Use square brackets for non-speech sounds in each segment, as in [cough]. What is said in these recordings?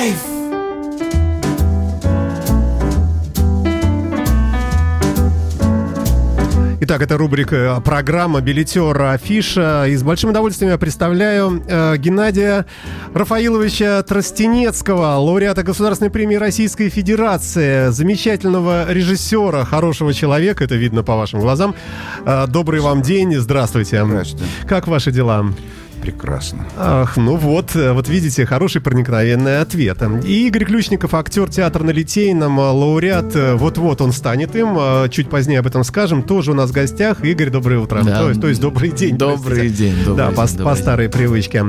Кайф! Итак, это рубрика программа «Билетер Афиша». И с большим удовольствием я представляю э, Геннадия Рафаиловича Тростенецкого, лауреата Государственной премии Российской Федерации, замечательного режиссера, хорошего человека, это видно по вашим глазам. Э, добрый вам день, здравствуйте. Здравствуйте. Как ваши дела? Прекрасно. Ах, ну вот, э, вот видите, хороший проникновенный ответ. И Игорь Ключников, актер театра на Литейном, э, лауреат, э, вот-вот он станет им, чуть позднее об этом скажем, тоже у нас в гостях. Игорь, доброе утро. Да. То, есть, то есть добрый день. Добрый простите. день, добрый да, день, по, добрый по день. старой привычке.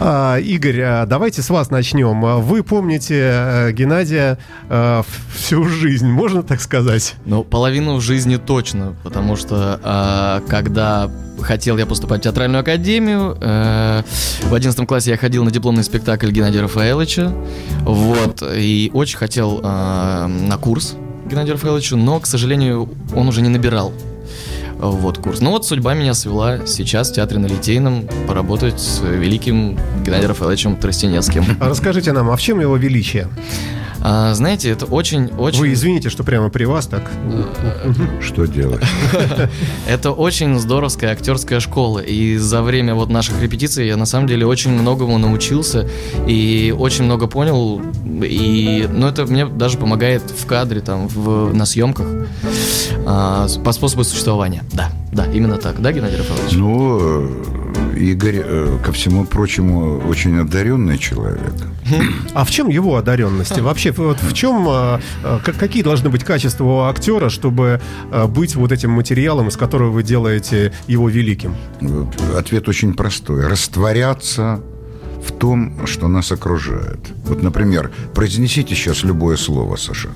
А, Игорь, а, давайте с вас начнем. Вы помните э, Геннадия э, всю жизнь, можно так сказать? Ну, половину в жизни точно, потому что а, когда хотел я поступать в театральную академию, э, в 11 классе я ходил на дипломный спектакль Геннадия Рафаэловича, вот, и очень хотел на курс Геннадия Рафаэловича, но, к сожалению, он уже не набирал вот курс. Ну вот судьба меня свела сейчас в театре на Литейном поработать с великим Геннадием Рафаэловичем Тростенецким. А Расскажите нам, а в чем его величие? А, знаете, это очень-очень... Вы извините, что прямо при вас так. Что делать? [laughs] Это очень здоровская актерская школа. И за время вот наших репетиций я на самом деле очень многому научился и очень много понял. И, ну, это мне даже помогает в кадре, там, в, на съемках а, по способу существования. Да, да, именно так, да, Геннадий Рафаэлович? Ну, Игорь, э, ко всему прочему, очень одаренный человек. А в чем его одаренности? Вообще, вот в чем, э, э, как- какие должны быть качества у актера, чтобы быть вот этим материалом, из которого вы делаете его великим? Ответ очень простой. Растворяться в том, что нас окружает. Вот, например, произнесите сейчас любое слово, Саша.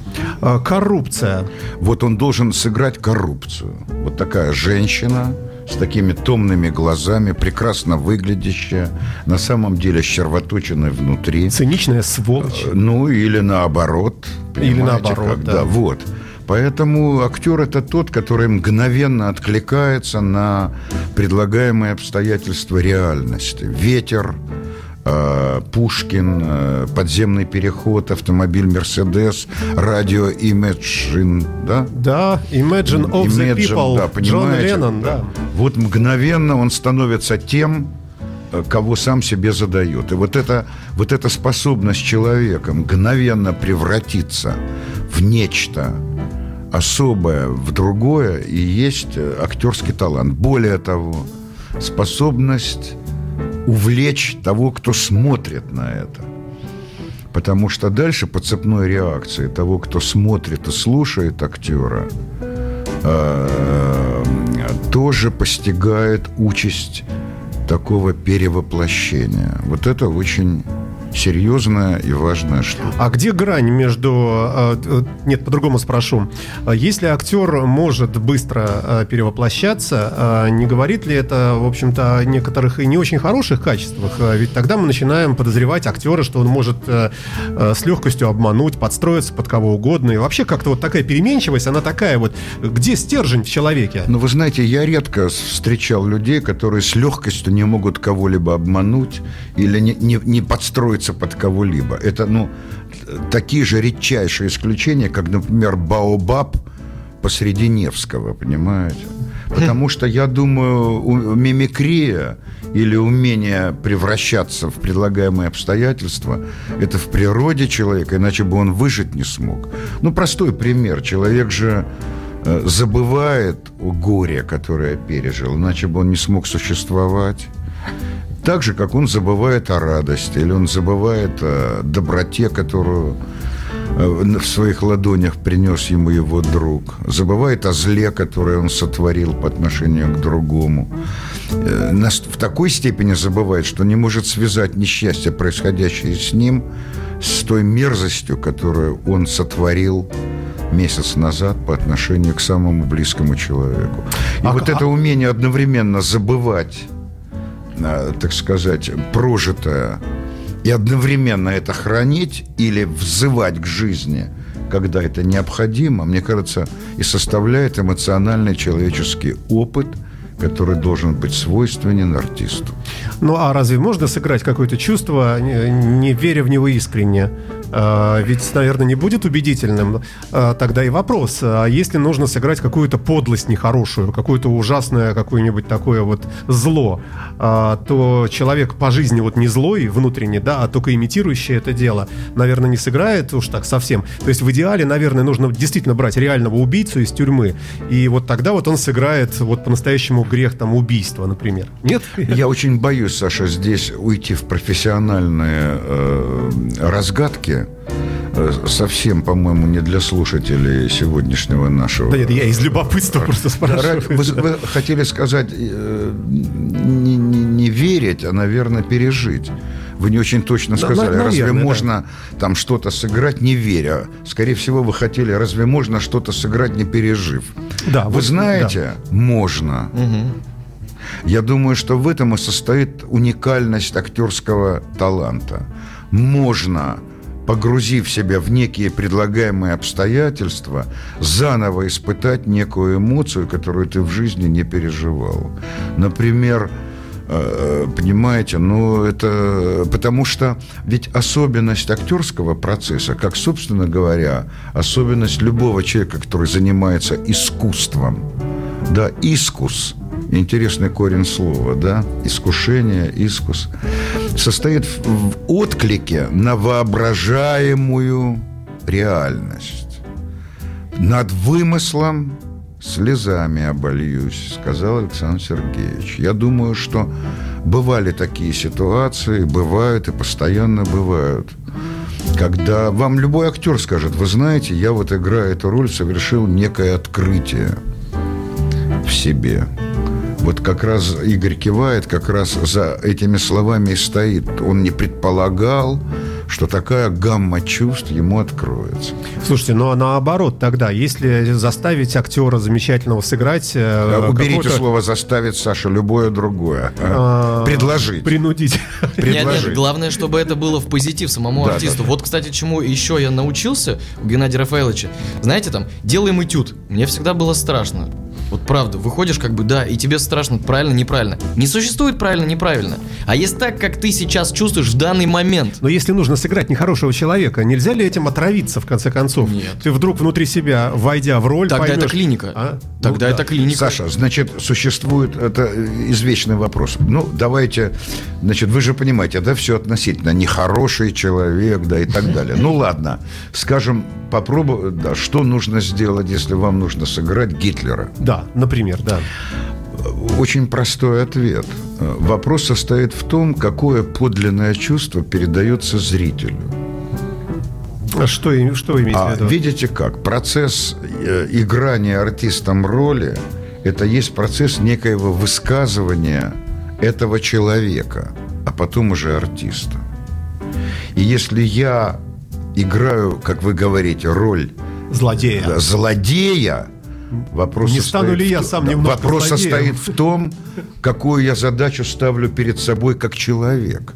Коррупция. Вот он должен сыграть коррупцию. Вот такая женщина с такими томными глазами, прекрасно выглядящая, на самом деле щервоточенная внутри. Циничная сволочь. Ну, или наоборот. Или наоборот, когда- да. Вот. Поэтому актер это тот, который мгновенно откликается на предлагаемые обстоятельства реальности. Ветер, э, Пушкин, э, подземный переход, автомобиль Мерседес, радио Imagine, да? Да, Imagine of the Imagine, People, да, Джон? Леннон, да. Вот мгновенно он становится тем, э, кого сам себе задает. И вот, это, вот эта способность человека мгновенно превратиться в нечто особое, в другое, и есть э, актерский талант. Более того, способность увлечь того, кто смотрит на это. Потому что дальше по цепной реакции того, кто смотрит и слушает актера, э, тоже постигает участь такого перевоплощения. Вот это очень серьезная и важная штука. А где грань между... э, э, Нет, по-другому спрошу. А Если актер может быстро э, перевоплощаться, не говорит ли это, в общем-то, о некоторых и не очень хороших качествах? Ведь тогда мы начинаем подозревать актера, что он может э, э, с легкостью обмануть, подстроиться под кого угодно. И вообще как-то вот такая переменчивость, она такая вот... Где стержень в человеке? Но вы знаете, я редко встречал людей, которые с легкостью не могут кого-либо обмануть или не, не, не подстроиться под кого-либо. Это, ну, такие же редчайшие исключения, как, например, Баобаб посреди Невского, понимаете? Потому что, я думаю, мимикрия или умение превращаться в предлагаемые обстоятельства – это в природе человека, иначе бы он выжить не смог. Ну, простой пример. Человек же э, забывает о горе, которое пережил, иначе бы он не смог существовать. Так же, как он забывает о радости, или он забывает о доброте, которую э, в своих ладонях принес ему его друг, забывает о зле, которое он сотворил по отношению к другому. Э, В такой степени забывает, что не может связать несчастье, происходящее с ним, с той мерзостью, которую он сотворил месяц назад по отношению к самому близкому человеку. И А вот это умение одновременно забывать так сказать, прожитое, и одновременно это хранить или взывать к жизни, когда это необходимо, мне кажется, и составляет эмоциональный человеческий опыт, который должен быть свойственен артисту. Ну а разве можно сыграть какое-то чувство, не, не веря в него искренне? А, ведь, наверное, не будет убедительным а, тогда и вопрос. А если нужно сыграть какую-то подлость нехорошую, какое-то ужасное, какое-нибудь такое вот зло, а, то человек по жизни вот не злой внутренне, да, а только имитирующий это дело, наверное, не сыграет уж так совсем. То есть в идеале, наверное, нужно действительно брать реального убийцу из тюрьмы, и вот тогда вот он сыграет вот по-настоящему грех там убийства, например. Нет? Я очень боюсь, Саша, здесь уйти в профессиональные э, разгадки э, совсем, по-моему, не для слушателей сегодняшнего нашего. Да нет, я из любопытства просто спрашиваю. Вы, вы хотели сказать э, не, не, не верить, а, наверное, пережить. Вы не очень точно сказали. наверное, разве да. можно там что-то сыграть, не веря? Скорее всего, вы хотели, разве можно что-то сыграть, не пережив? Да, Вы вот, знаете, можно. Я думаю, что в этом и состоит уникальность актерского таланта. Можно, погрузив себя в некие предлагаемые обстоятельства, заново испытать некую эмоцию, которую ты в жизни не переживал. Например, э, понимаете, ну это потому что ведь особенность актерского процесса, как, собственно говоря, особенность любого человека, который занимается искусством, да, искус, интересный корень слова, да, искушение, искус, состоит в, отклике на воображаемую реальность. Над вымыслом слезами обольюсь, сказал Александр Сергеевич. Я думаю, что бывали такие ситуации, бывают и постоянно бывают, когда вам любой актер скажет, вы знаете, я вот играя эту роль совершил некое открытие в себе. Вот как раз Игорь кивает, как раз за этими словами и стоит. Он не предполагал, что такая гамма чувств ему откроется. Слушайте, ну а наоборот тогда, если заставить актера замечательного сыграть... э, Уберите какого-то, слово «заставить», Саша, любое другое. а, Предложить. Принудить. Нет, Предложить. нет, главное, чтобы это было в позитив самому Да, артисту. да, да. Вот, кстати, чему еще я научился у Геннадия Рафаэловича. Знаете, там, делаем этюд. Мне всегда было страшно. Вот правда, выходишь как бы, да, и тебе страшно, правильно, неправильно. Не существует правильно, неправильно. А есть так, как ты сейчас чувствуешь в данный момент. Но если нужно сыграть нехорошего человека, нельзя ли этим отравиться, в конце концов? Нет. Ты вдруг внутри себя, войдя в роль, Тогда поймешь- это клиника. А? Тогда Ну, это да. клиника. Саша, значит, существует, это извечный вопрос. Ну, давайте, значит, вы же понимаете, да, все относительно. Нехороший человек, да, и так далее. Ну, ладно, скажем, попробуй, да, что нужно сделать, если вам нужно сыграть Гитлера? Да, например, да. Очень простой ответ. Вопрос состоит в том, какое подлинное чувство передается зрителю. А Что, что вы имеете в А виду? видите как? Процесс э, играния артистом роли – это есть процесс некоего высказывания этого человека, а потом уже артиста. И если я играю, как вы говорите, роль Злодея. злодея, вопрос Не состоит стану ли в я том- сам да, немножко Вопрос злодеем? состоит в том, какую я задачу ставлю перед собой как человек.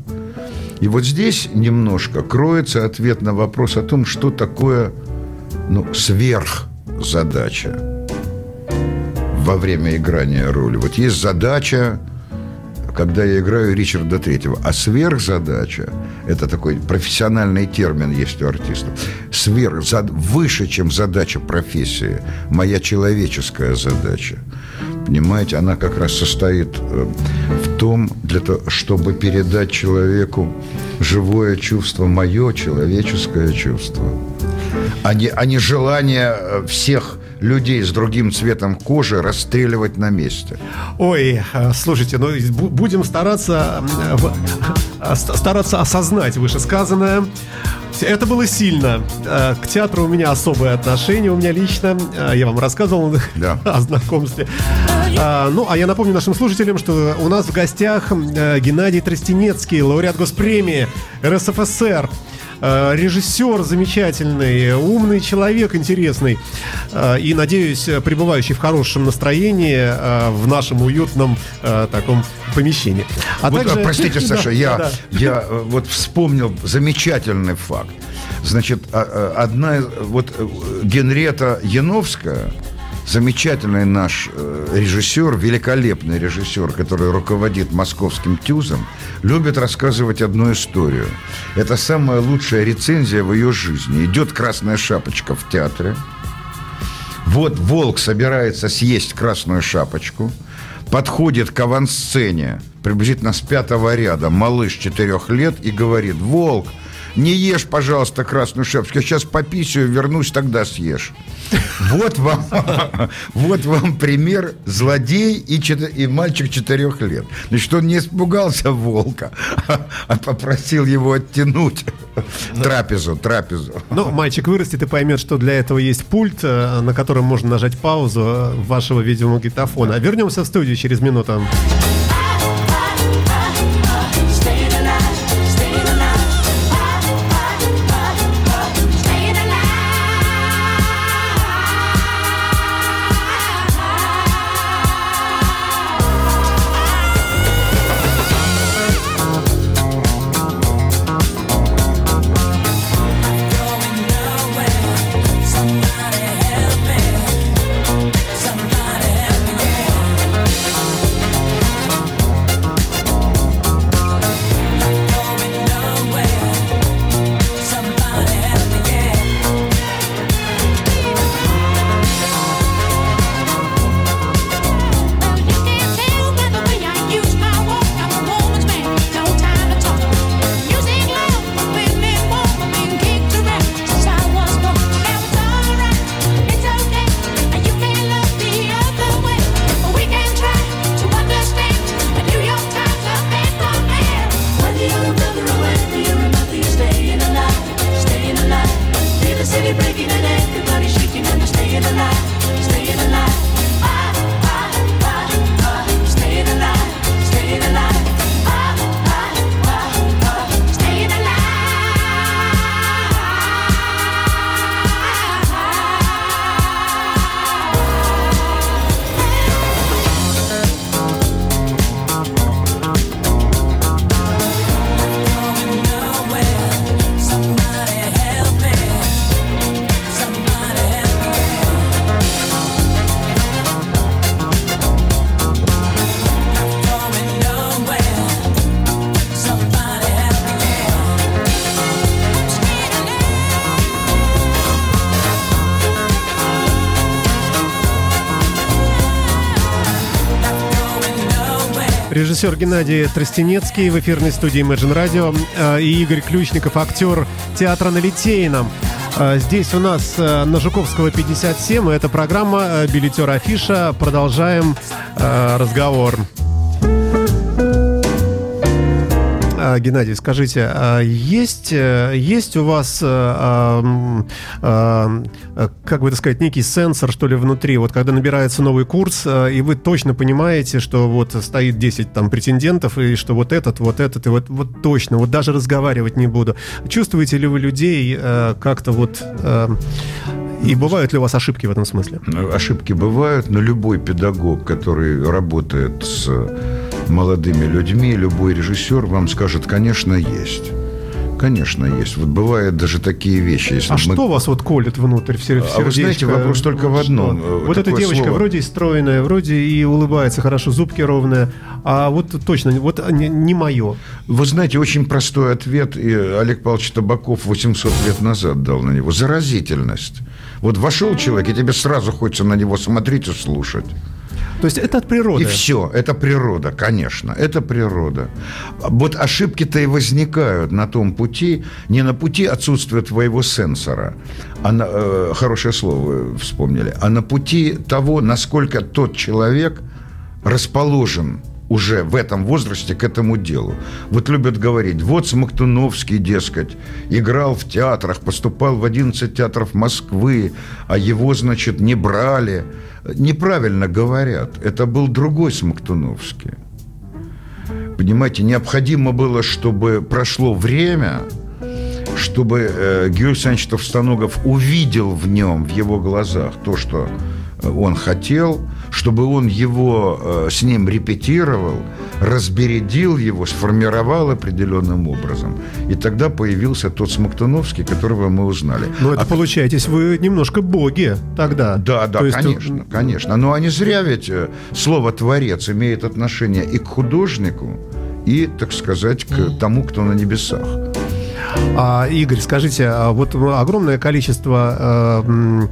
И вот здесь немножко кроется ответ на вопрос о том, что такое ну, сверхзадача во время играния роли. Вот есть задача, когда я играю Ричарда Третьего, а сверхзадача – это такой профессиональный термин есть у артистов. Сверх, выше, чем задача профессии, моя человеческая задача. Понимаете, она как раз состоит э, в том, для того, чтобы передать человеку живое чувство, мое человеческое чувство а не, а не желание э, всех людей с другим цветом кожи расстреливать на месте. Ой, э, слушайте, ну бу- будем стараться э, ст- стараться осознать вышесказанное. Это было сильно. Э, К театру у меня особое отношение, у меня лично. Я вам рассказывал [laughs] Да. о знакомстве. А, Ну, а я напомню нашим слушателям, что у нас в гостях Геннадий Тростенецкий, лауреат госпремии РСФСР. Э, Режиссер замечательный, умный человек интересный э, и, надеюсь, пребывающий в хорошем настроении э, в нашем уютном таком помещении. А Вот, также- простите, [laughs] Саша, я, я вот вспомнил замечательный факт. Значит, а- одна вот Генрета Яновская замечательный наш э, режиссер, великолепный режиссер, который руководит московским ТЮЗом, любит рассказывать одну историю. Это самая лучшая рецензия в ее жизни. Идет красная шапочка в театре. Вот волк собирается съесть красную шапочку, подходит к авансцене, приблизительно с пятого ряда, малыш четырех лет, и говорит, волк, не ешь, пожалуйста, красную шапочку. Я сейчас пописью, вернусь, тогда съешь. Вот вам, [laughs] вот вам пример злодей и, и мальчик четырех лет. Значит, он не испугался волка, [laughs] а попросил его оттянуть трапезу, трапезу. Ну, [laughs] мальчик вырастет и поймет, что для этого есть пульт, э, на котором можно нажать паузу э, вашего видеомагнитофона. Вернемся в студию через минуту. Режиссер Геннадий Тростенецкий в эфирной студии Imagine Radio э, и Игорь Ключников, актер театра на Литейном. Э, здесь у нас э, на Жуковского 57, и это программа «Билетер Афиша». Продолжаем разговор. Геннадий, скажите, а есть, э, есть у вас, э, как бы это сказать, некий сенсор, что ли, внутри? Вот когда набирается новый курс, э, и вы точно понимаете, что вот стоит 10 там претендентов, и что вот этот, вот этот, и вот, вот точно, вот даже разговаривать не буду. Чувствуете ли вы людей как-то вот... И бывают ли у вас ошибки в этом смысле? Ошибки бывают, но любой педагог, который работает с молодыми людьми, любой режиссер вам скажет, конечно, есть. Конечно, есть. Вот бывают даже такие вещи. Если а мы... что вас вот колет внутрь в сердечко? А вы знаете, вопрос только в одном. Что? Вот эта девочка слово... вроде и стройная, вроде и улыбается хорошо, зубки ровные, а вот точно, вот не, не мое. Вы знаете, очень простой ответ, и Олег Павлович Табаков 800 лет назад дал на него. Заразительность. Вот вошел человек, и тебе сразу хочется на него смотреть и слушать. То есть это от природы. И все, это природа, конечно, это природа. Вот ошибки-то и возникают на том пути, не на пути отсутствия твоего сенсора, а на, э, хорошее слово вспомнили, а на пути того, насколько тот человек расположен уже в этом возрасте к этому делу. Вот любят говорить, вот Смоктуновский, дескать, играл в театрах, поступал в 11 театров Москвы, а его, значит, не брали. Неправильно говорят. Это был другой Смоктуновский. Понимаете, необходимо было, чтобы прошло время, чтобы э, Георгий Александрович Товстоногов увидел в нем, в его глазах то, что он хотел – чтобы он его э, с ним репетировал, разбередил его, сформировал определенным образом. И тогда появился тот Смоктуновский, которого мы узнали. Ну, это а, получаетесь, вы немножко боги тогда. Да, да, есть... конечно, конечно. Но они зря ведь э, слово «творец» имеет отношение и к художнику, и, так сказать, к тому, кто на небесах. А, Игорь, скажите, а вот огромное количество э,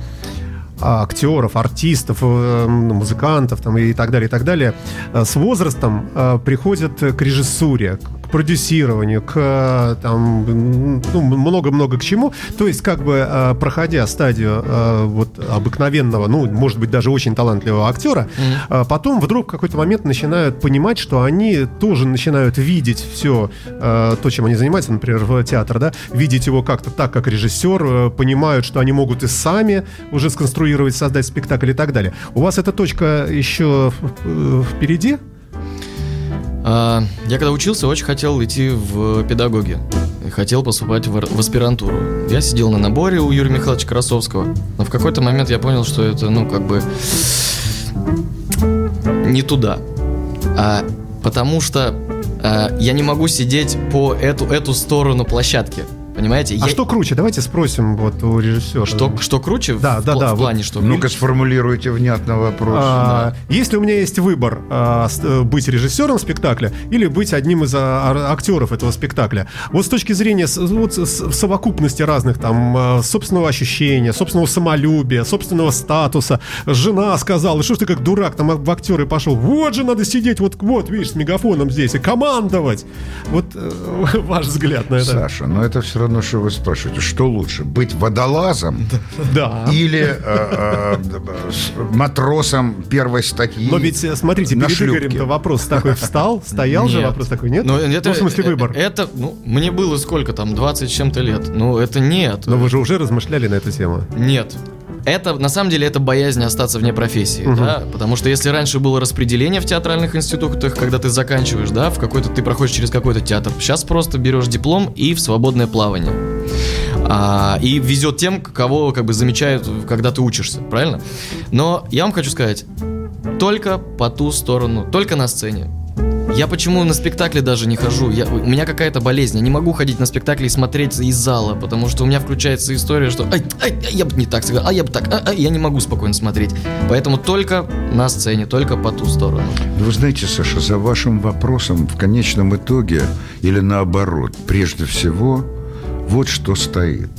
актеров, артистов, э, музыкантов там, и так далее, и так далее, э, с возрастом э, приходят к режиссуре, продюсированию, к э, там ну, много-много к чему. То есть, как бы э, проходя стадию э, вот обыкновенного, ну, может быть, даже очень талантливого актера, mm-hmm. потом вдруг в какой-то момент начинают понимать, что они тоже начинают видеть все то, чем они занимаются, например, в театр, да, видеть его как-то так, как режиссер, понимают, что они могут и сами уже сконструировать, создать спектакль и так далее. У вас эта точка еще впереди? А, я когда учился, очень хотел идти в педагоги. Хотел поступать в, аспирантуру. Я сидел на наборе у Юрия Михайловича Красовского. Но в какой-то момент я понял, что это, ну, как бы не туда. А, потому что а, я не могу сидеть по эту, эту сторону площадки. Понимаете? А я... что круче? Давайте спросим вот у режиссера. Что, что круче? Да, в, да, да. В плане вот. что? Ну-ка сформулируйте внятно вопрос. А, да. Если у меня есть выбор а, э, быть режиссером спектакля или быть одним из а, актеров этого спектакля, вот с точки зрения вот, совокупности разных там а, собственного ощущения, собственного самолюбия, собственного статуса, жена сказала, что ж ты как дурак там в актеры пошел, вот же надо сидеть, вот, вот видишь, с мегафоном здесь и командовать. Вот э, [laughs] ваш взгляд на это. Саша, но это все равно, что вы спрашиваете, что лучше, быть водолазом да. или э, э, матросом первой статьи Но ведь, э, смотрите, перед Игорем вопрос такой встал, стоял же вопрос такой, нет? Ну, это, ну, в смысле, выбор. Это, ну, мне было сколько там, 20 с чем-то лет. Ну, это нет. Но вы же уже размышляли на эту тему. Нет это на самом деле это боязнь остаться вне профессии, угу. да, потому что если раньше было распределение в театральных институтах, когда ты заканчиваешь, да, в какой-то ты проходишь через какой-то театр, сейчас просто берешь диплом и в свободное плавание. А, и везет тем, кого как бы замечают, когда ты учишься, правильно? Но я вам хочу сказать, только по ту сторону, только на сцене. Я почему на спектакли даже не хожу? Я, у меня какая-то болезнь. Я не могу ходить на спектакли и смотреть из зала, потому что у меня включается история, что ай, ай, я бы не так сыграл, а я бы так, а, а, я не могу спокойно смотреть. Поэтому только на сцене, только по ту сторону. Вы знаете, Саша, за вашим вопросом в конечном итоге или наоборот, прежде всего, вот что стоит.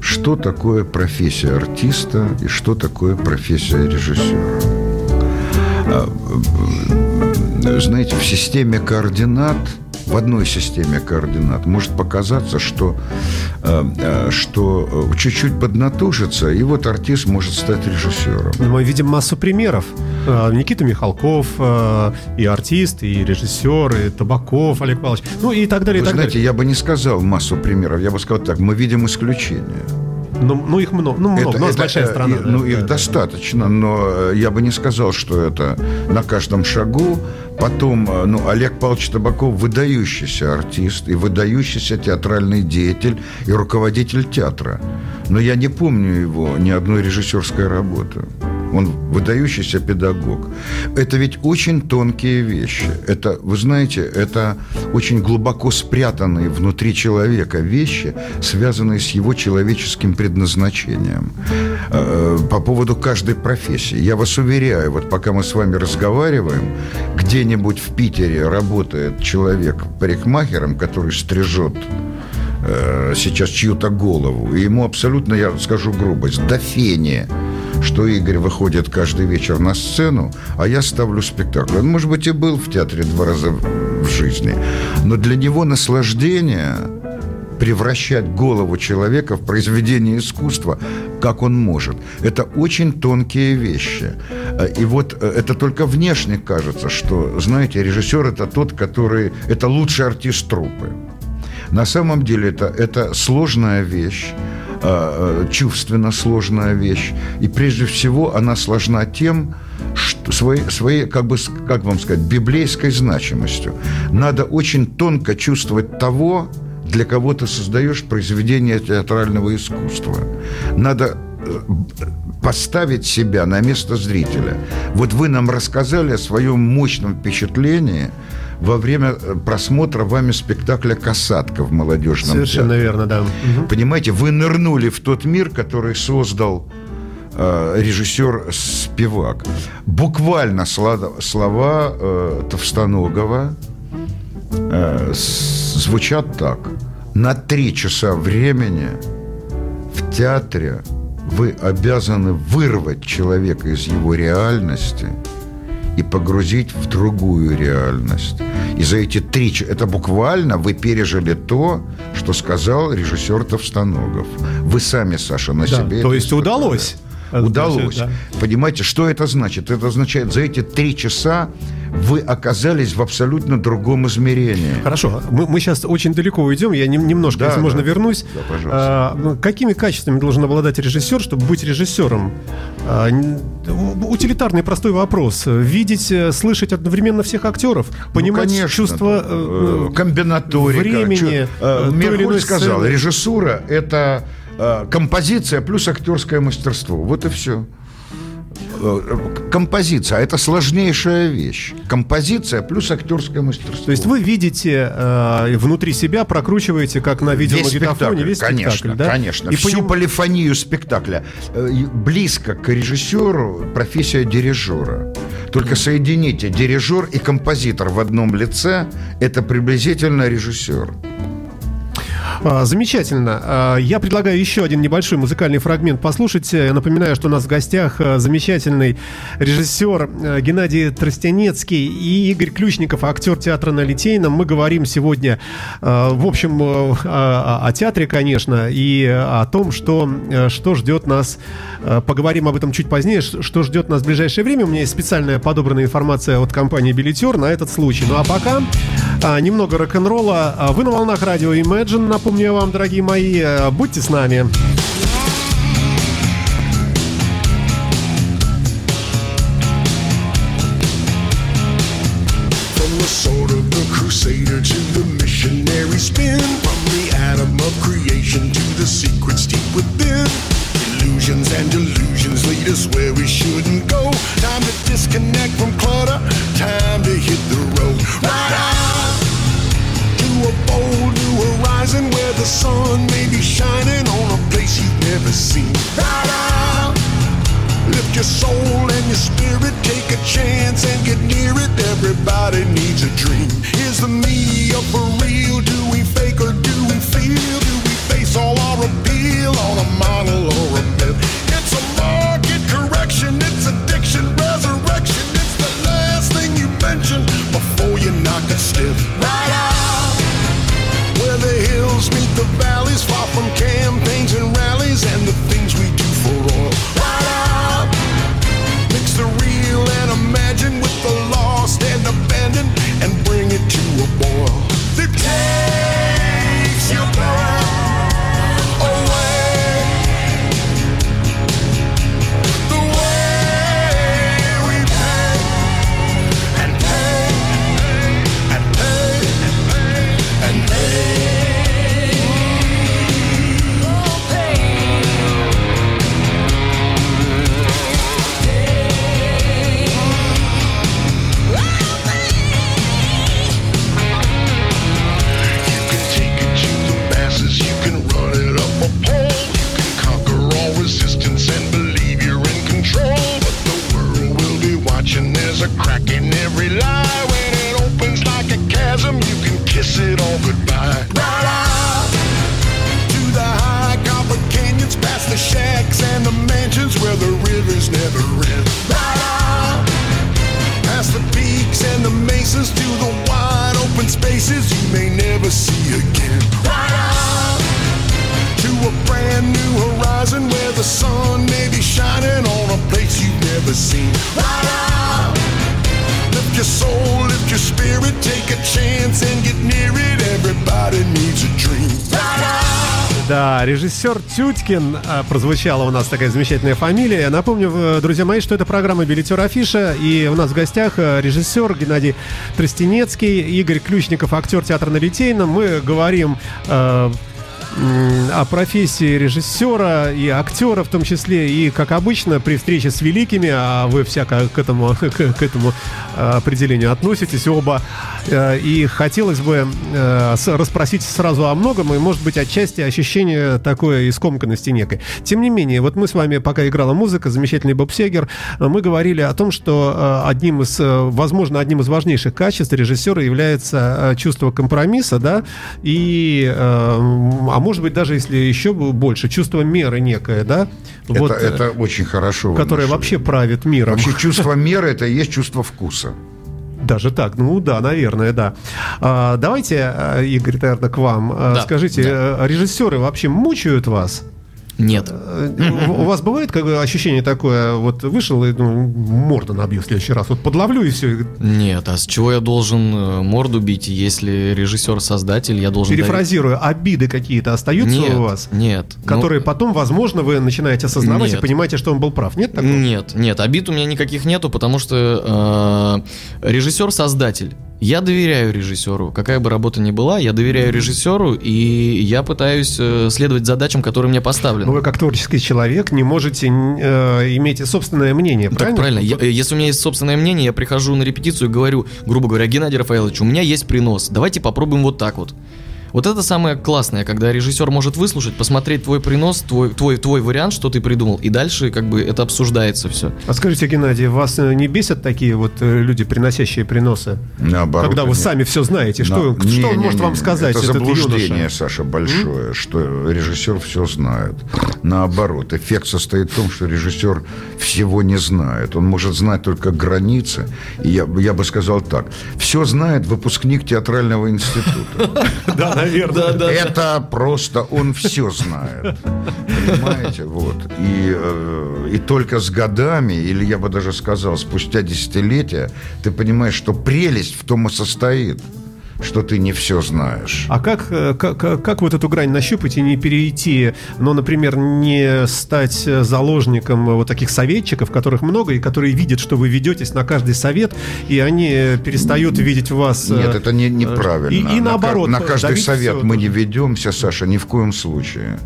Что такое профессия артиста и что такое профессия режиссера? А, знаете, в системе координат, в одной системе координат может показаться, что, э, э, что чуть-чуть поднатужится, и вот артист может стать режиссером. Мы видим массу примеров. Э, Никита Михалков, и артист, и режиссер, и Табаков Олег Павлович, ну и так далее. Вы и так знаете, далее. я бы не сказал массу примеров, я бы сказал так, мы видим исключения. Ну, ну их много, ну, много, это, но это, большая страна. И, да, ну, да, их да. достаточно, но я бы не сказал, что это на каждом шагу. Потом, э, ну, Олег Павлович Табаков выдающийся артист и выдающийся театральный деятель и руководитель театра. Но я не помню его ни одной режиссерской работы. Он выдающийся педагог. Это ведь очень тонкие вещи. Это, вы знаете, это очень глубоко спрятанные внутри человека вещи, связанные с его человеческим предназначением. Э, по поводу каждой профессии. Я вас уверяю, вот пока мы с вами разговариваем, где-нибудь в Питере работает человек парикмахером, который стрижет э, сейчас чью-то голову, и ему абсолютно, я скажу грубость, до фени что Игорь выходит каждый вечер на сцену, а я ставлю спектакль. Он, может быть, и был в театре два раза в жизни, но для него наслаждение превращать голову человека в произведение искусства, как он может. Это очень тонкие вещи. И вот э, это только внешне кажется, что, знаете, режиссер – это тот, который… Это лучший артист трупы. На самом деле это, это сложная вещь, чувственно сложная вещь. И прежде всего она сложна тем, что своей, своей как, бы, как вам сказать, библейской значимостью. Надо очень тонко чувствовать того, для кого ты создаешь произведение театрального искусства. Надо э, поставить себя на место зрителя. Вот вы нам рассказали о своем мощном впечатлении во время э, просмотра вами спектакля «Касатка» в молодежном Совершенно театре. верно, да. Понимаете, вы нырнули в тот мир, который создал э, режиссер Спивак. Буквально слова, слова э, Товстоногова э, звучат так. На три часа времени в театре вы обязаны вырвать человека из его реальности и погрузить в другую реальность. И за эти три... ч- Это буквально вы пережили то, что сказал режиссер Товстоногов. Вы сами, Саша, на Да, себе то есть удалось. Удалось. Да. Понимаете, что это значит? Это означает, за эти три часа вы оказались в абсолютно другом измерении. Хорошо, мы, мы сейчас очень далеко уйдем. Я нем- немножко, Да, если да. можно, вернусь. Да, пожалуйста. А, ну, какими качествами должен обладать режиссер, чтобы быть режиссером? А, утилитарный простой вопрос. Видеть, э, слышать одновременно всех актеров, понимать ну, конечно, чувство э, э, комбинаторика. времени, Чё- э, э, той или Меркуль иной сказал, сцены. режиссура – это э, композиция плюс актерское мастерство. Вот и все. Композиция – это сложнейшая вещь. Композиция плюс актерское мастерство. То есть вы видите э, внутри себя, прокручиваете, как на Весь видеомагнитофоне, спектакль, весь спектакль, конечно, да? конечно. И Всю поним- полифонию спектакля. Э, Близко к режиссеру профессия дирижера. Только соедините дирижер и композитор в одном лице – это приблизительно режиссер. А, Замечательно. А, Я предлагаю еще один небольшой музыкальный фрагмент послушать. Я напоминаю, что у нас в гостях а, замечательный режиссер Геннадий Тростянецкий и Игорь Ключников, актер театра на Литейном. Мы говорим сегодня, в общем, о, театре, конечно, и о том, что, что ждет нас. Поговорим об этом чуть позднее, что ждет нас в ближайшее время. У меня есть специальная подобранная информация от компании «Билетер» на этот случай. Ну а пока а, немного рок-н-ролла. А, Вы на волнах радио Imagine, напомню вам, дорогие мои. А, Будьте с нами. Spirit, take a chance and get near it. Everybody needs a dream. Is the media for real? Do may never see again. To a brand new horizon where the sun may be shining on a place you've never seen. Lift your soul, lift your spirit, take a chance and get near it. Everybody needs a dream. Да, режиссер Тюткин а, прозвучала у нас такая замечательная фамилия. Я Напомню, друзья мои, что это программа «Билетер Афиша», и у нас в гостях а, режиссер Геннадий Тростенецкий, Игорь Ключников, актер театра на Литейном. Мы говорим м, о профессии режиссера и актера в том числе. И, как обычно, при встрече с великими, а вы всяко к этому, [laughs] к, этому э, определению относитесь оба, э, и хотелось бы э, расспросить сразу о многом, и, может быть, отчасти ощущение такое искомканности некой. Тем не менее, вот мы с вами, пока играла музыка, замечательный Боб Сегер, мы говорили о том, что одним из, возможно, одним из важнейших качеств режиссера является чувство компромисса, да, и, а может быть, даже если еще больше, чувство меры некое, да, вот, это, э, это очень хорошо. которое нашли. вообще правит миром. Вообще [laughs] чувство меры – это и есть чувство вкуса. Даже так, ну да, наверное, да. А, давайте, э, Игорь, наверное, к вам. А, Да, Скажите, э, режиссеры вообще мучают вас? Нет. Э, У у вас бывает как бы, ощущение такое, вот вышел и ну, морду набью в следующий раз, вот подловлю и все, Нет, а с чего я должен э, морду бить, если режиссер-создатель, я должен... перефразирую, обиды какие-то остаются Нет, у вас? нет. Которые Ну, потом, возможно, вы начинаете осознавать и Нет. понимаете, что он был прав. Нет такого? Нет, нет, обид у меня никаких нету, потому что э, режиссер-создатель. Я доверяю режиссеру. Какая бы работа ни была, я доверяю режиссеру, и я пытаюсь э, следовать задачам, которые мне Но вы как творческий человек не можете э, иметь собственное мнение, правильно? Так правильно. Я- э, если у меня есть собственное мнение, я прихожу на репетицию и говорю, грубо говоря, Геннадий Рафаэлович, у меня есть принос. Давайте попробуем вот так вот. Вот это самое классное, когда режиссер может выслушать, посмотреть твой принос, твой, твой, твой вариант, что ты придумал, и дальше как бы это обсуждается все. А скажите, Геннадий, вас э, не бесят такие вот э, люди, приносящие приносы? Наоборот. Когда вы нет. сами все знаете, что, На- что он не, может не, вам не. сказать, Это этот заблуждение, юноша? Саша, большое, что режиссер все знает. Наоборот, эффект состоит в том, что режиссер всего не знает. Он может знать только границы. И я, я бы сказал так. Все знает выпускник театрального института. [laughs] Да, наверное. Это просто он все знает. Понимаете? Вот. И, э, и только с годами, или я бы даже сказал, спустя десятилетия, ты понимаешь, что прелесть в том и состоит, что ты не все знаешь. А как, э, как, как вот эту грань нащупать и не перейти, ну, например, не стать э, заложником вот таких советчиков, которых много, и которые видят, что вы ведетесь на каждый совет, и они э, перестают видеть в вас... Нет, это не, неправильно. И, и На наоборот. ка- На, каждый совет мы не ведемся, Саша, ни в коем случае.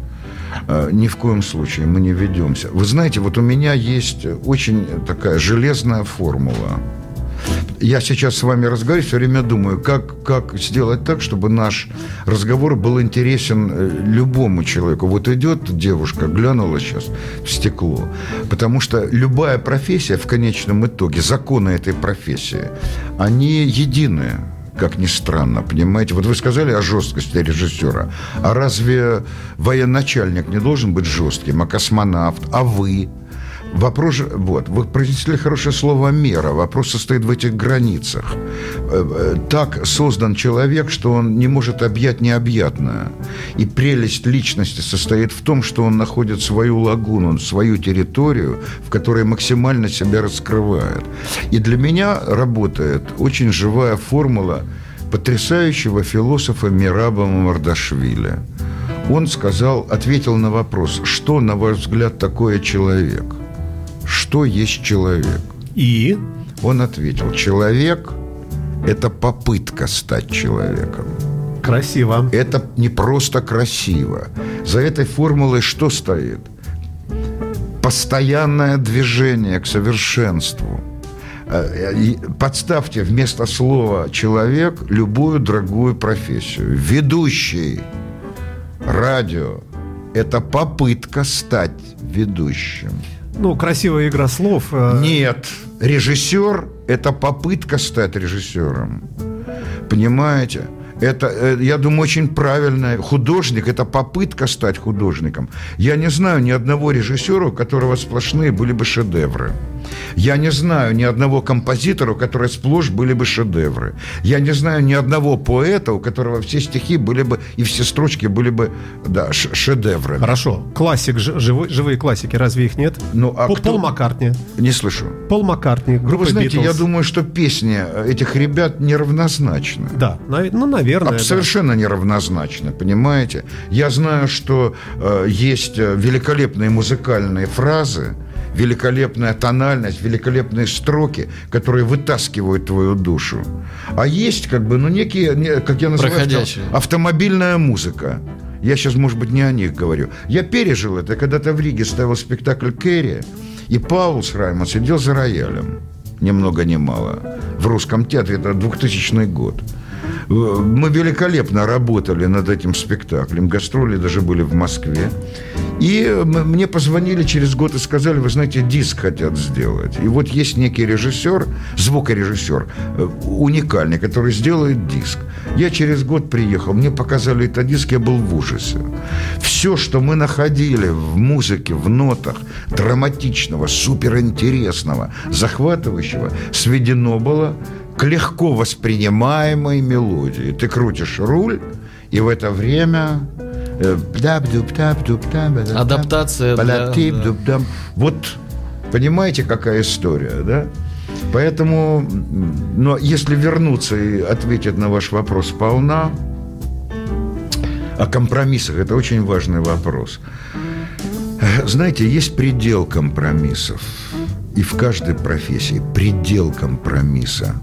Ни в коем случае мы не ведемся. Вы знаете, вот у меня есть очень такая железная формула. Я сейчас с вами разговариваю, все время думаю, как, как сделать так, чтобы наш разговор был интересен э, любому человеку. Вот идет девушка, глянула сейчас в стекло. Потому что любая профессия в конечном итоге, законы этой профессии, они единые как ни странно, понимаете? Вот вы сказали о жесткости режиссера. А разве военачальник не должен быть жестким, а космонавт, а вы? Вопрос, вот, вы произнесли хорошее слово «мера». Вопрос состоит в этих границах. Э, э, Так создан человек, что он не может объять необъятное. И прелесть личности состоит в том, что он находит свою лагуну, свою территорию, в которой максимально себя раскрывает. И для меня работает очень живая формула потрясающего философа Мираба Мардашвили. Он сказал, ответил на вопрос, что, на ваш взгляд, такое человек? Что есть человек? И... Он ответил, человек – это попытка стать человеком. Красиво. Это не просто красиво. За этой формулой что стоит? Постоянное движение к совершенству. Э, Подставьте вместо слова «человек» любую другую профессию. Ведущий радио – это попытка стать ведущим. Ну, красивая игра слов. э, Нет, режиссер – это попытка стать режиссером. Понимаете? Это, э, я думаю, очень правильно. Художник – это попытка стать художником. Я не знаю ни одного режиссера, у которого сплошные были бы шедевры. Я не знаю ни одного композитора, у которого сплошь были бы шедевры. Я не знаю ни одного поэта, у которого все стихи были бы и все строчки были бы, да, ш- шедеврами. Хорошо. Классик, ж- живой- живые классики, разве их нет? Ну, а Пол, кто- Пол Маккартни. Не слышу. Пол Маккартни, Ну, группа вы знаете, я Beatles. думаю, что песни этих ребят неравнозначны. Да, ну, наверное. Аб- да. Совершенно неравнозначно, понимаете? Я знаю, что э, есть э, великолепные музыкальные фразы, великолепная тональность, великолепные строки, которые вытаскивают твою душу. А есть как бы, ну, некие, не- как я называю, Проходящие. автомобильная музыка. Я сейчас, может быть, не о них говорю. Я пережил это, когда-то в Риге ставил спектакль «Керри», и Паулс Раймон сидел за роялем, ни много ни мало, в русском театре, это 2000 год. Мы великолепно работали над этим спектаклем. Гастроли даже были в Москве. И мне позвонили через год и сказали, вы знаете, диск хотят сделать. И вот есть некий режиссер, звукорежиссер, э, уникальный, который сделает диск. Я через год приехал, мне показали этот диск, я был в ужасе. Все, что мы находили в музыке, в нотах, драматичного, суперинтересного, захватывающего, сведено было к легко воспринимаемой мелодии. Ты крутишь руль, и в это время э, Адаптация. Да, да. Вот понимаете, какая история, да? Поэтому, но если вернуться и ответить на ваш вопрос полна, о компромиссах, это очень важный вопрос. Знаете, есть предел компромиссов. И в каждой профессии предел компромисса.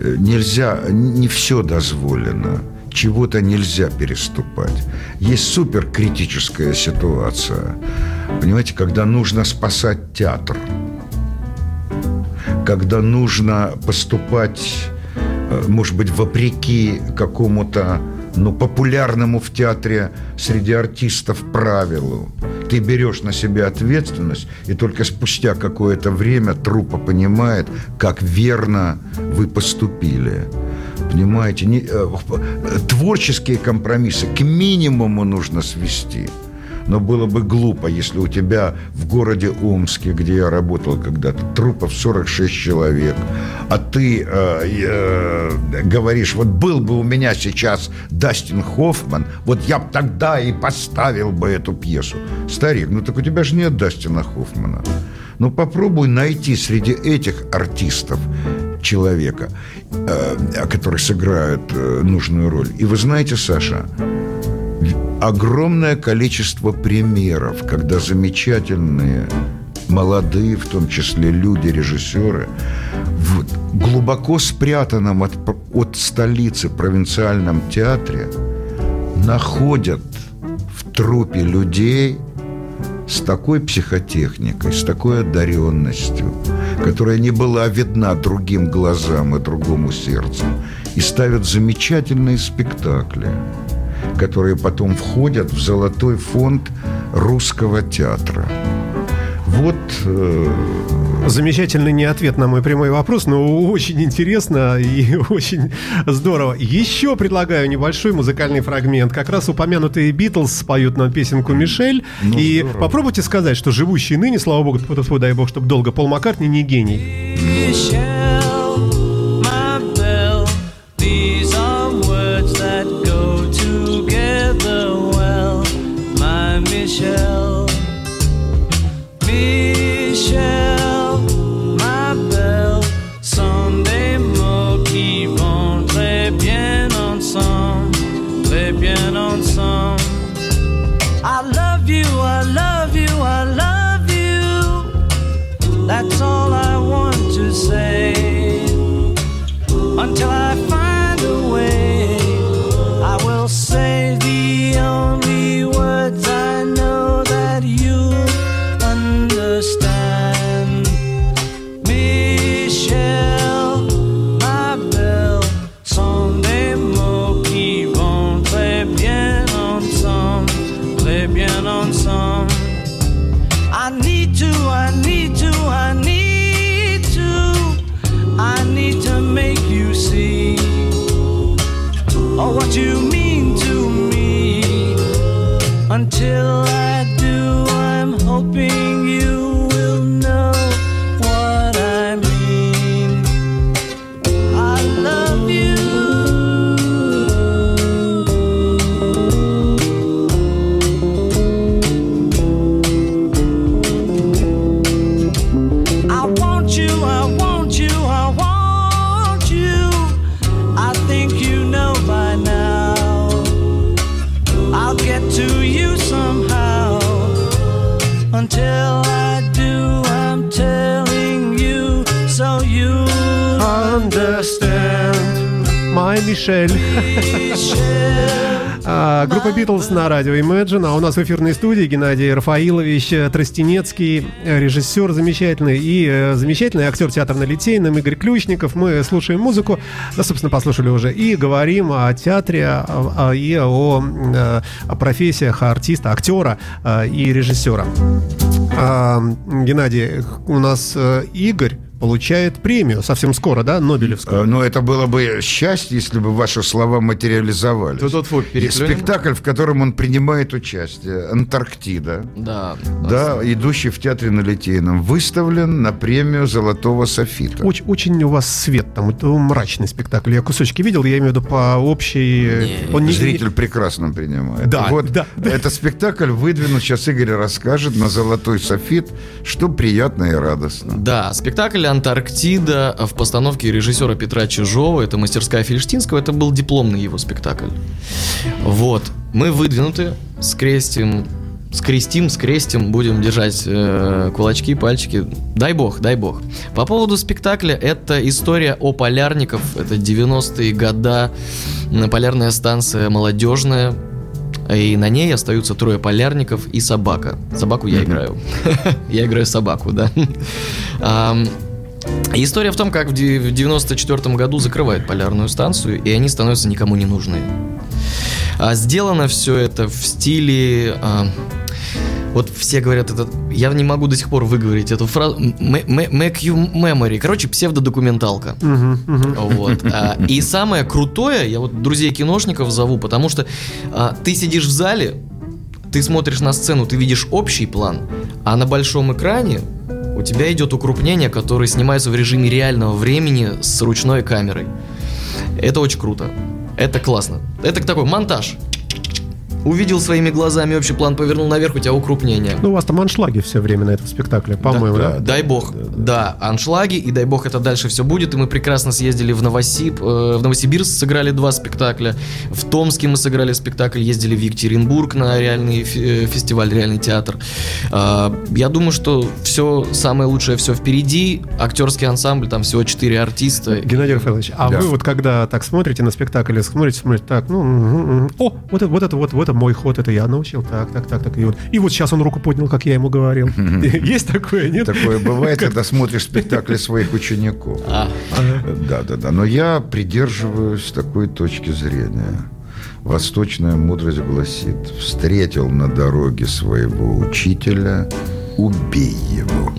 Э, нельзя, не все дозволено. Чего-то нельзя переступать. Есть суперкритическая ситуация. Понимаете, когда нужно спасать театр. Когда нужно поступать, э, может быть, вопреки какому-то ну, популярному в театре среди артистов правилу. Ты берешь на себя ответственность, и только спустя какое-то время трупа понимает, как верно вы поступили. Понимаете, не, э, творческие компромиссы к минимуму нужно свести – но было бы глупо, если у тебя в городе Омске, где я работал когда-то, трупов 46 человек, а ты э, э, говоришь, вот был бы у меня сейчас Дастин Хоффман, вот я бы тогда и поставил бы эту пьесу. Старик, ну так у тебя же нет Дастина Хоффмана. Ну попробуй найти среди этих артистов человека, э, который сыграет э, нужную роль. И вы знаете, Саша, огромное количество примеров, когда замечательные молодые, в том числе люди, режиссеры, в глубоко спрятанном от, от столицы провинциальном театре находят в трупе людей с такой психотехникой, с такой одаренностью, которая не была видна другим глазам и другому сердцу, и ставят замечательные спектакли – которые потом входят в золотой фонд русского театра. Вот э... замечательный не ответ на мой прямой вопрос, но очень интересно и [laughs] очень здорово. Еще предлагаю небольшой музыкальный фрагмент. Как раз упомянутые Битлз поют нам песенку Мишель. Ну, и здорово. попробуйте сказать, что живущий ныне, слава богу, дай бог, чтобы долго, Пол Маккартни не гений. Мишель. need to, I need to, I need to, I need to make you see all what you mean to me. Until I do, I'm hoping. Мишель. А, группа Битлз на радио Imagine, а у нас в эфирной студии Геннадий Рафаилович э, Тростенецкий, э, режиссер замечательный и э, замечательный актер театра на литейном Игорь Ключников. Мы слушаем музыку, да, собственно, послушали уже, и говорим о театре а, а, и о, о профессиях артиста, актера и режиссера. Геннадий, у нас Игорь получает премию совсем скоро, да, Нобелевскую. Э, Но это было бы счастье, если бы ваши слова материализовались. Тут-тут-фу, И переклюнем. Спектакль, в котором он принимает участие, «Антарктида», Да. да, идущий в театре на Литейном, выставлен на премию «Золотого софита». Очень, очень у вас свет там, это мрачный спектакль. Я кусочки видел, я имею в виду по общей... Не, он не- Зритель прекрасно принимает. Да, вот да, да. этот спектакль выдвинут, сейчас Игорь расскажет, на «Золотой софит», что приятно и радостно. Да, спектакль «Антарктида» в постановке режиссера Петра Чижова, это мастерская Фельштинского, это был дипломный его спектакль. Вот, мы выдвинуты, скрестим, скрестим, скрестим, будем держать э, кулачки, пальчики. Дай бог, дай бог. По поводу спектакля, это история о полярников, это 90-е года, полярная станция молодежная, и на ней остаются трое полярников и собака. Собаку я играю. [laughs] Я играю собаку, да. История в том, как в де- в 94 году закрывают полярную станцию, и они становятся никому не нужны. А сделано все это в стиле... а, вот все говорят это... Я не могу до сих пор выговорить эту фразу. Make you memory. Короче, псевдодокументалка. Мгм, мгм. Вот. а, И самое крутое, я вот друзей киношников зову, потому что а, ты сидишь в зале, ты смотришь на сцену, ты видишь общий план, а на большом экране у тебя идет укрупнение, которое снимается в режиме реального времени с ручной камерой. Это очень круто. Это классно. Это такой монтаж. Увидел своими глазами общий план, повернул наверх, у тебя укрупнение. Ну, у вас там аншлаги все время на этом спектакле, по-моему, да? Дай бог, да, аншлаги, и дай бог это дальше все будет. И мы прекрасно съездили в Новосиб, э, в Новосибирск сыграли два спектакля, в Томске мы сыграли спектакль, ездили в Екатеринбург на реальный фе- э, фестиваль, реальный театр. А, Я думаю, что все самое лучшее все впереди. Актерский ансамбль, там всего четыре артиста. Геннадий Рафаэлович, а Да. вы вот когда так смотрите на спектакль, смотрите, смотрите, так, ну, мгм, мгм. о, вот это, вот это, вот, вот это мой ход, это я научил, так, так, так, так, и вот, и вот сейчас он руку поднял, как я ему говорил. [laughs] Есть такое, нет? Такое бывает, [laughs] когда смотришь спектакли своих учеников. А, Да, да, да. Но я придерживаюсь такой точки зрения. Восточная мудрость гласит, встретил на дороге своего учителя, убей его.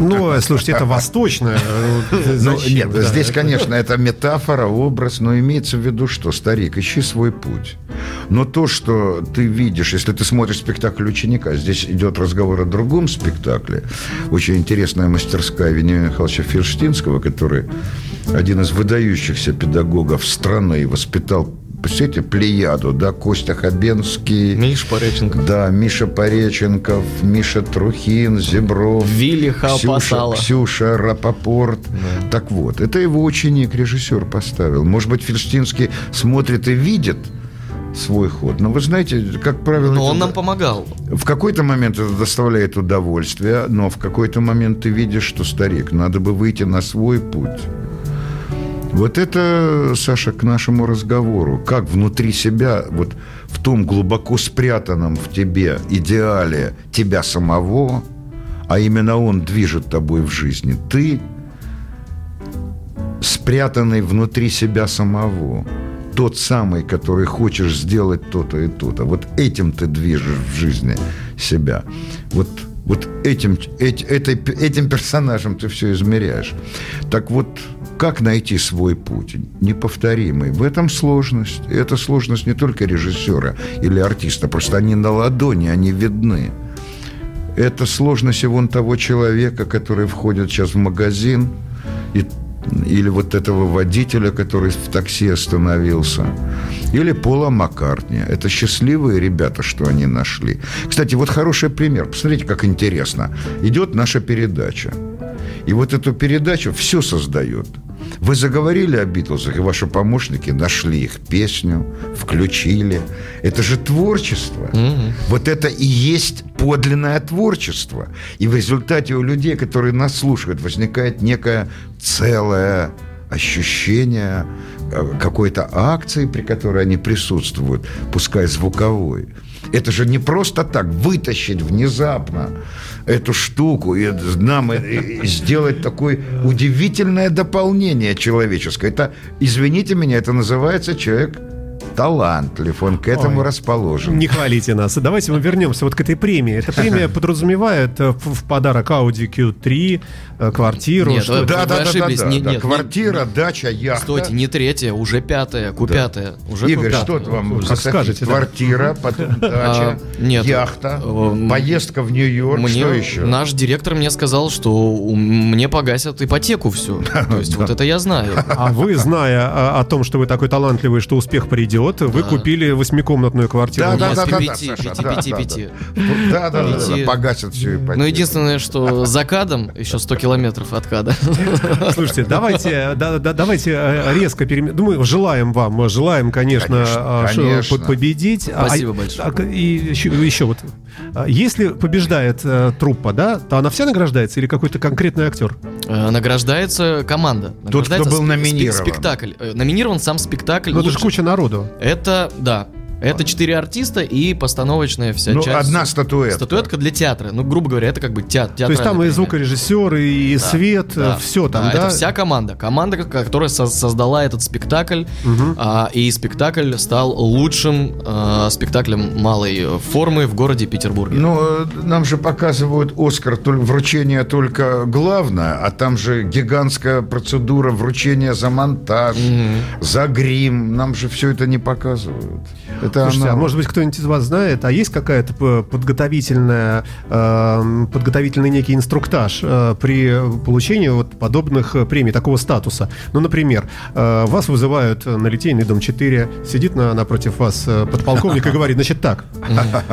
Ну, слушайте, это восточное. э, Ну, нет, здесь, конечно, это метафора, образ, но имеется в виду, что, старик, ищи свой путь. Но то, что ты видишь, если ты смотришь спектакль ученика, здесь идет разговор о другом спектакле. Очень интересная мастерская Вениамина Михайловича Ферштинского, который один из выдающихся педагогов страны и воспитал Представляете, плеяду, да, Костя Хабенский, Миш Пореченко. да, Миша Пореченков, Миша Трухин, Зебров, Вилли Ксюша, Хапасала. Ксюша Рапопорт. Так вот, это его ученик, режиссер поставил. Может быть, Фельштинский смотрит и видит свой ход. Но вы знаете, как правило... Но это он нам да- помогал. В какой-то момент это доставляет удовольствие, но в какой-то момент ты видишь, что старик, надо бы выйти на свой путь. Вот это, Саша, к нашему разговору. Как внутри себя, вот в том глубоко спрятанном в тебе идеале тебя самого, а именно он движет тобой в жизни, ты спрятанный внутри себя самого, тот самый, который хочешь сделать то-то и то-то. Вот этим ты движешь в жизни себя. Вот, вот этим, эт- этой, этим персонажем ты все измеряешь. Так вот, как найти свой путь? Неповторимый. В этом сложность. И это сложность не только режиссера или артиста, просто они на ладони, они видны. Это сложность и вон того человека, который входит сейчас в магазин, и, или вот этого водителя, который в такси остановился, или Пола Маккартни. Это счастливые ребята, что они нашли. Кстати, вот хороший пример. Посмотрите, как интересно. Идет наша передача. И вот эту передачу все создает. Вы заговорили о Битлзах, и ваши помощники нашли их песню, включили. Это же творчество. Вот это и есть подлинное творчество. И в результате у людей, которые нас слушают, возникает некое целое ощущение э, какой-то акции, при которой они присутствуют, пускай звуковой. Это же не просто так вытащить внезапно эту штуку и нам и сделать такое удивительное дополнение человеческое. Это, извините меня, это называется человек талантлив, он к этому Ой, расположен. Не хвалите нас. Давайте мы вернемся вот к этой премии. Эта премия [laughs] подразумевает э, в подарок Audi Q3 э, квартиру. Нет, что... да, да, да, да, да, не, да. Нет, Квартира, не, дача, яхта. Стойте, не третья, уже пятая, купятая. Да. Уже Игорь, купятая. что вам как скажете? Квартира, [laughs] потом дача, а, нет, яхта, э, поездка в Нью-Йорк, мне, что еще? Наш директор мне сказал, что мне погасят ипотеку всю. [laughs] То есть вот это я знаю. А вы, зная о том, что вы такой талантливый, что успех придет, год вы купили восьмикомнатную квартиру. Да, да, да, да, пяти, пяти, пяти, Да, да, да, погасят всю ипотеку. Ну, единственное, что за кадом еще 100 километров от када. Слушайте, давайте, да, да, давайте э, резко перемен... Думаю, желаем вам, желаем, конечно, конечно, конечно. победить. А, Спасибо а, большое. А, и еще, еще вот, а, если побеждает э, труппа, да, то она вся награждается или какой-то конкретный актер? Э, награждается команда. Награждается Тот, кто был номинирован. Спектакль. Э, номинирован сам спектакль. Ну, это же куча народу. Это, да, это четыре артиста и постановочная вся ну, часть. одна статуэтка. Статуэтка для театра. Ну, грубо говоря, это как бы театр. То есть там и звукорежиссер, и да, свет, да, все там, да? да? это вся команда. Команда, которая со- создала этот спектакль. Угу. А, и спектакль стал лучшим а, спектаклем малой формы в городе Петербурге. Ну, э, нам же показывают Оскар, вручение только главное, а там же гигантская процедура вручения за монтаж, угу. за грим. Нам же все это не показывают. Это Слушайте, она... а может быть кто-нибудь из вас знает, а есть какая-то подготовительная, э, подготовительный некий инструктаж э, при получении вот подобных э, премий, такого статуса? Ну, например, э, вас вызывают на Литейный дом 4, сидит на, напротив вас э, подполковник и [laughs] говорит, значит так,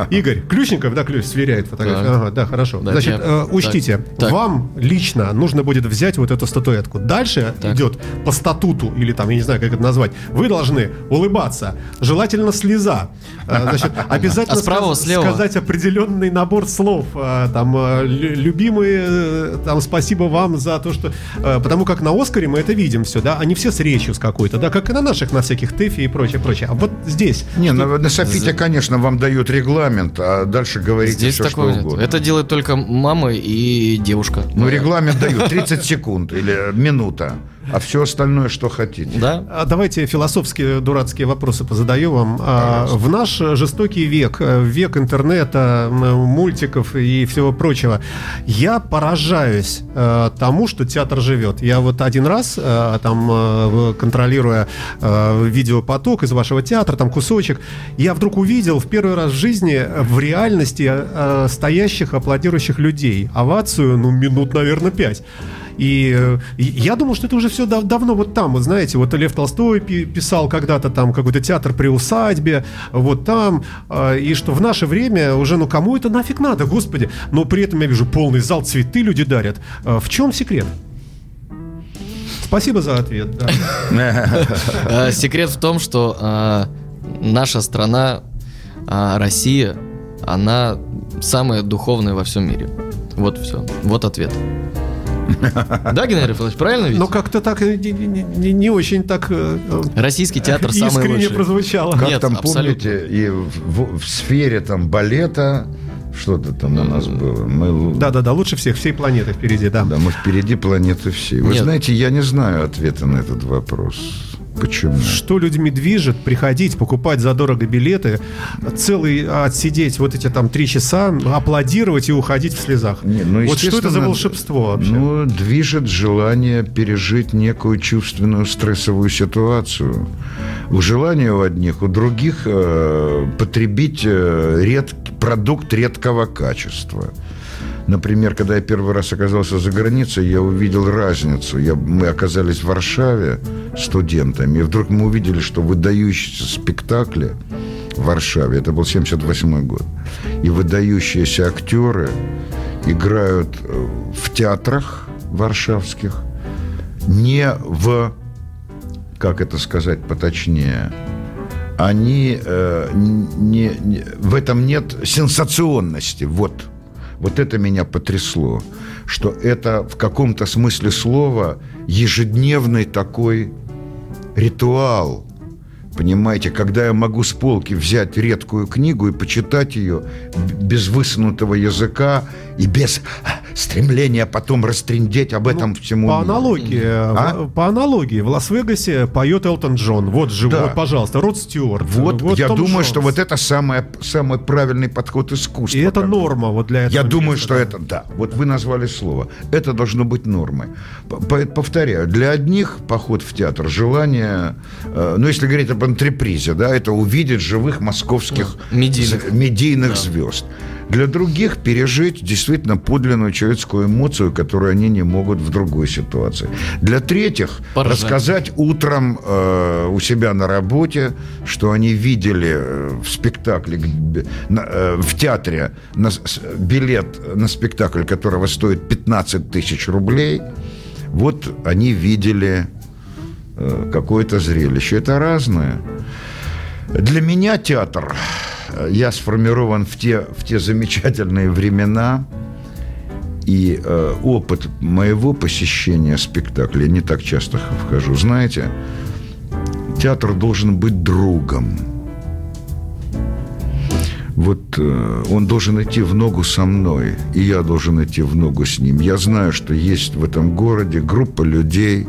Игорь, Ключников, да, Ключ сверяет фотографию, ага, да, хорошо. Значит, э, учтите, вам лично нужно будет взять вот эту статуэтку. Дальше идет по статуту, или там, я не знаю, как это назвать, вы должны улыбаться, желательно слезать слеза. А, значит, обязательно а справа, сказ- слева. сказать определенный набор слов. А, там, а, любимые, э, там, спасибо вам за то, что... Потому как на Оскаре мы это видим все, да, они все с речью с какой-то, да, как и на наших, на всяких ТЭФе и прочее, прочее. А вот здесь... Не, что... на, на Софите, конечно, вам дают регламент, а дальше говорите здесь все, что нет. угодно. Это делает только мама и девушка. Ну, регламент дают 30 секунд или минута а все остальное, что хотите. Да. А давайте философские дурацкие вопросы позадаю вам. А, в наш жестокий век, э, век интернета, мультиков и всего прочего, я поражаюсь а, тому, что театр живет. Я вот один раз, а, там, а, контролируя а, видеопоток из вашего театра, там кусочек, я вдруг увидел в первый раз в жизни в реальности а, стоящих, аплодирующих людей. Овацию, ну, минут, наверное, пять. И, и я думал, что это уже все дав давно вот там, вот знаете, вот Лев Толстой писал когда-то там какой-то театр при усадьбе, вот там, э, и что в наше время уже, ну кому это нафиг надо, господи, но при этом я вижу полный зал, цветы люди дарят. Э, в чем секрет? Спасибо за ответ. [laughs] Э, секрет в том, что э, наша страна, э, Россия, она самая духовная во всем мире. Вот все. Вот ответ. [laughs] Да, Геннадий Рафаэлович, правильно ведь? Ну, как-то так не, не, не очень так... Э, Российский театр самый лучший. прозвучало. Как Нет, там, абсолютно. помните, и в, в сфере там балета что-то там у нас было. Мы... Да, да, да, лучше всех, всей планеты впереди, да. Да, мы впереди планеты всей. Вы Нет. знаете, я не знаю ответа на этот вопрос. Почему? Что людьми движет приходить, покупать задорого билеты, целый отсидеть вот эти там три часа, аплодировать и уходить в слезах? Не, ну, вот что это за волшебство вообще? Ну, движет желание пережить некую чувственную стрессовую ситуацию. У желания у одних, у других э, потребить э, ред, продукт редкого качества. Например, когда я первый раз оказался за границей, я увидел разницу. Я, мы оказались в Варшаве студентами, и вдруг мы увидели, что выдающиеся спектакли в Варшаве, это был 78 год, и выдающиеся актеры играют э, в театрах варшавских, не в, как это сказать поточнее, они э, не, не, в этом нет сенсационности, вот – вот это меня потрясло, что это в каком-то смысле слова ежедневный такой ритуал. Понимаете, когда я могу с полки взять редкую книгу и почитать ее без высунутого языка и без стремления потом растрендеть об этом всему По аналогии, А? в- по аналогии, в Лас-Вегасе поет Элтон Джон. Вот же, Да. вот, пожалуйста, Род Стюарт. Вот, я Том думаю, Джонс. что вот это самое, самый правильный подход искусства. И это норма вот для этого. Я думаю, места, что да. это, да, вот вы назвали слово. Это должно быть нормой. Повторяю, для одних поход в театр, желание, э, ну, если говорить об антрепризе, да, это увидеть живых московских медийных. медийных звезд. Для других пережить действительно подлинную человеческую эмоцию, которую они не могут в другой ситуации. Для третьих Поржать. рассказать утром э, у себя на работе, что они видели э, в спектакле, на- э, в театре на с- билет на спектакль, которого стоит 15 тысяч рублей. Вот они видели э, какое-то зрелище. Это разное. Для меня театр, я сформирован в те, в те замечательные времена, и э, опыт моего посещения спектакля, я не так часто вхожу, знаете, театр должен быть другом. Вот э, он должен идти в ногу со мной, и я должен идти в ногу с ним. Я знаю, что есть в этом городе группа людей,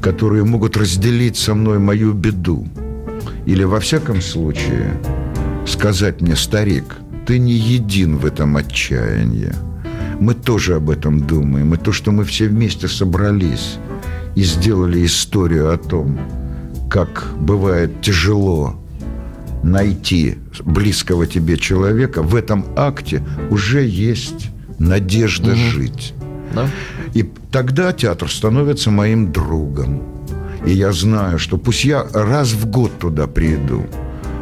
которые могут разделить со мной мою беду. Или, во всяком случае, сказать мне, старик, ты не един в этом отчаянии. Мы тоже об этом думаем. И то, что мы все вместе собрались и сделали историю о том, как бывает тяжело найти близкого тебе человека, в этом акте уже есть надежда жить. Да? И тогда театр становится моим другом. И я знаю, что пусть я раз в год туда приду,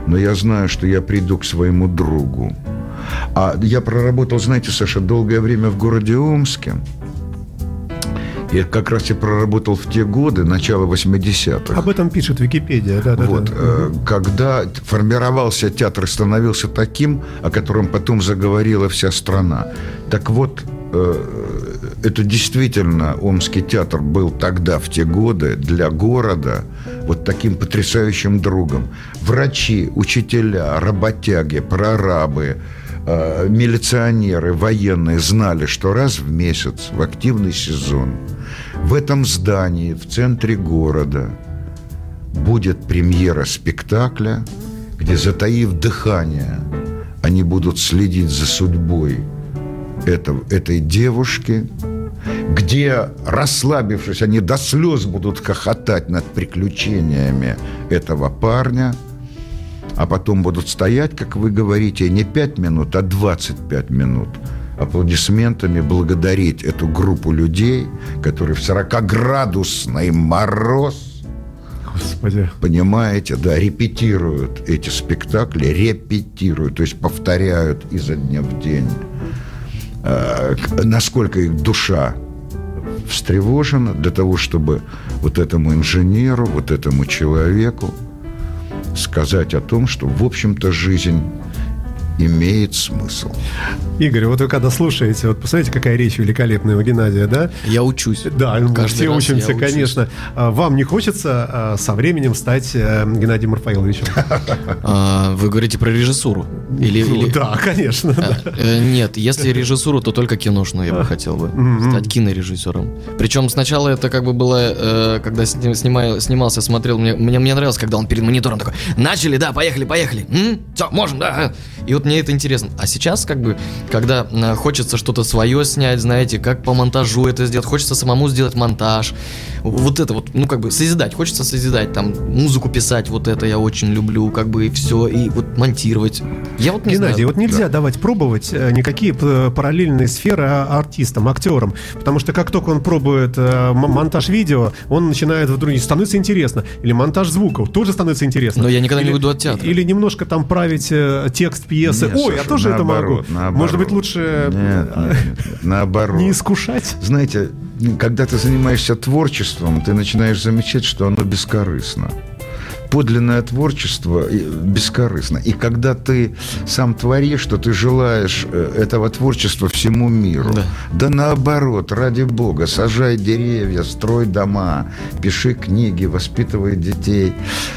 но я знаю, что я приду к своему другу. А я проработал, знаете, Саша, долгое время в городе Омске. Я как раз и проработал в те годы, начало 80-х. Об этом пишет Википедия, да, да, Вот, да. э, когда формировался театр и становился таким, о котором потом заговорила вся страна. Так вот, э, это действительно Омский театр был тогда, в те годы, для города вот таким потрясающим другом. Врачи, учителя, работяги, прорабы, э, милиционеры, военные знали, что раз в месяц, в активный сезон, в этом здании, в центре города, будет премьера спектакля, где, затаив дыхание, они будут следить за судьбой этого, этой девушки, где, расслабившись, они до слез будут хохотать над приключениями этого парня, а потом будут стоять, как вы говорите, не 5 минут, а 25 минут аплодисментами благодарить эту группу людей, которые в 40-градусный мороз Господи. понимаете, да, репетируют эти спектакли, репетируют, то есть повторяют изо дня в день, э, насколько их душа встревожена для того, чтобы вот этому инженеру, вот этому человеку сказать о том, что, в общем-то, жизнь имеет смысл. Игорь, вот вы когда слушаете, вот посмотрите, какая речь великолепная у Геннадия, да? Я учусь. Да, мы Каждый все раз учимся, я учусь. конечно. А Вам не хочется а, со временем стать э, Геннадием Рафаиловичем? А, вы говорите про режиссуру? Или, Ну, или- Да, конечно. да. Э, Нет, если режиссуру, то только киношную я бы хотел бы стать кинорежиссером. Причем сначала это как бы было, э, когда сни- снимаю- снимался, смотрел, мне, мне, мне нравилось, когда он перед монитором такой, начали, да, поехали, поехали, все, можем, да. а». И вот мне это интересно. А сейчас как бы, когда э, хочется что-то свое снять, знаете, как по монтажу это сделать, хочется самому сделать монтаж, вот это вот, ну как бы созидать, хочется созидать, там, музыку писать, вот это я очень люблю, как бы и все, и вот монтировать. Я вот не Геннадий, знаю. вот нельзя давать пробовать э, никакие параллельные сферы а- артистам, актерам. Потому что как только он пробует э, монтаж видео, он начинает вдруг становится интересно. Или монтаж звуков тоже становится интересно. Но я никогда не Или- уйду от театра. Или немножко там править э, текст пьесы. Нет, Ой, я тоже это могу. наоборот. Может быть, лучше Нет, э, нет, нет, наоборот. [laughs] не искушать? Знаете, когда ты занимаешься творчеством, ты начинаешь замечать, что оно бескорыстно. Подлинное творчество э, бескорыстно. И когда ты сам творишь, что ты желаешь э, этого творчества всему миру. Да. Да наоборот, ради бога, сажай деревья, строй дома, пиши книги, воспитывай детей.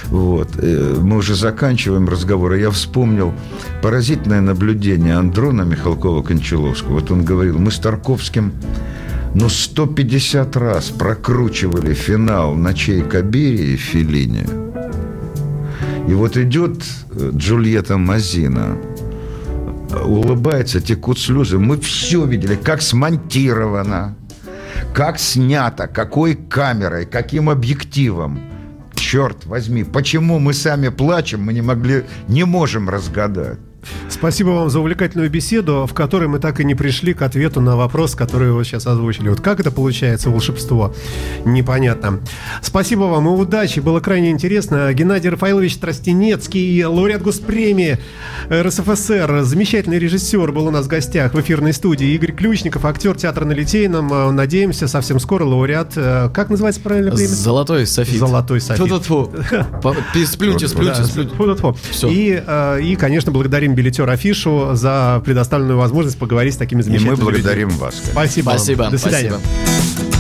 Вот. Э, Мы уже заканчиваем разговор, я вспомнил поразительное наблюдение Андрона Михалкова-Кончаловского. Вот он говорил, мы с Тарковским ну, 150 раз прокручивали финал «Ночей Кабири» и Феллини. И вот идет э, Джульетта Мазина, улыбается, текут слезы. Мы все видели, как смонтировано, как снято, какой камерой, каким объективом. Черт возьми, почему мы сами плачем, мы не могли, не можем разгадать. Спасибо вам за увлекательную беседу, в которой мы так и не пришли к ответу на вопрос, который вы сейчас озвучили. Вот как это получается, волшебство? Непонятно. Спасибо вам и удачи, было крайне интересно. Геннадий Рафаилович Тростенецкий, лауреат госпремии РСФСР, замечательный режиссер был у нас в гостях в эфирной студии. Игорь Ключников, актер театра на Литейном. Надеемся, совсем скоро лауреат. э, Как называется правильно премия? Золотой софит. Золотой софит. [laughs] Пи- Сплюньте, сплюньте, сплюньте. фу-фу-фу. И, э, и, конечно, благодарим билетер Афишу за предоставленную возможность поговорить с такими И замечательными мы благодарим людьми. вас. конечно. Спасибо. вам. Спасибо. До свидания. спасибо.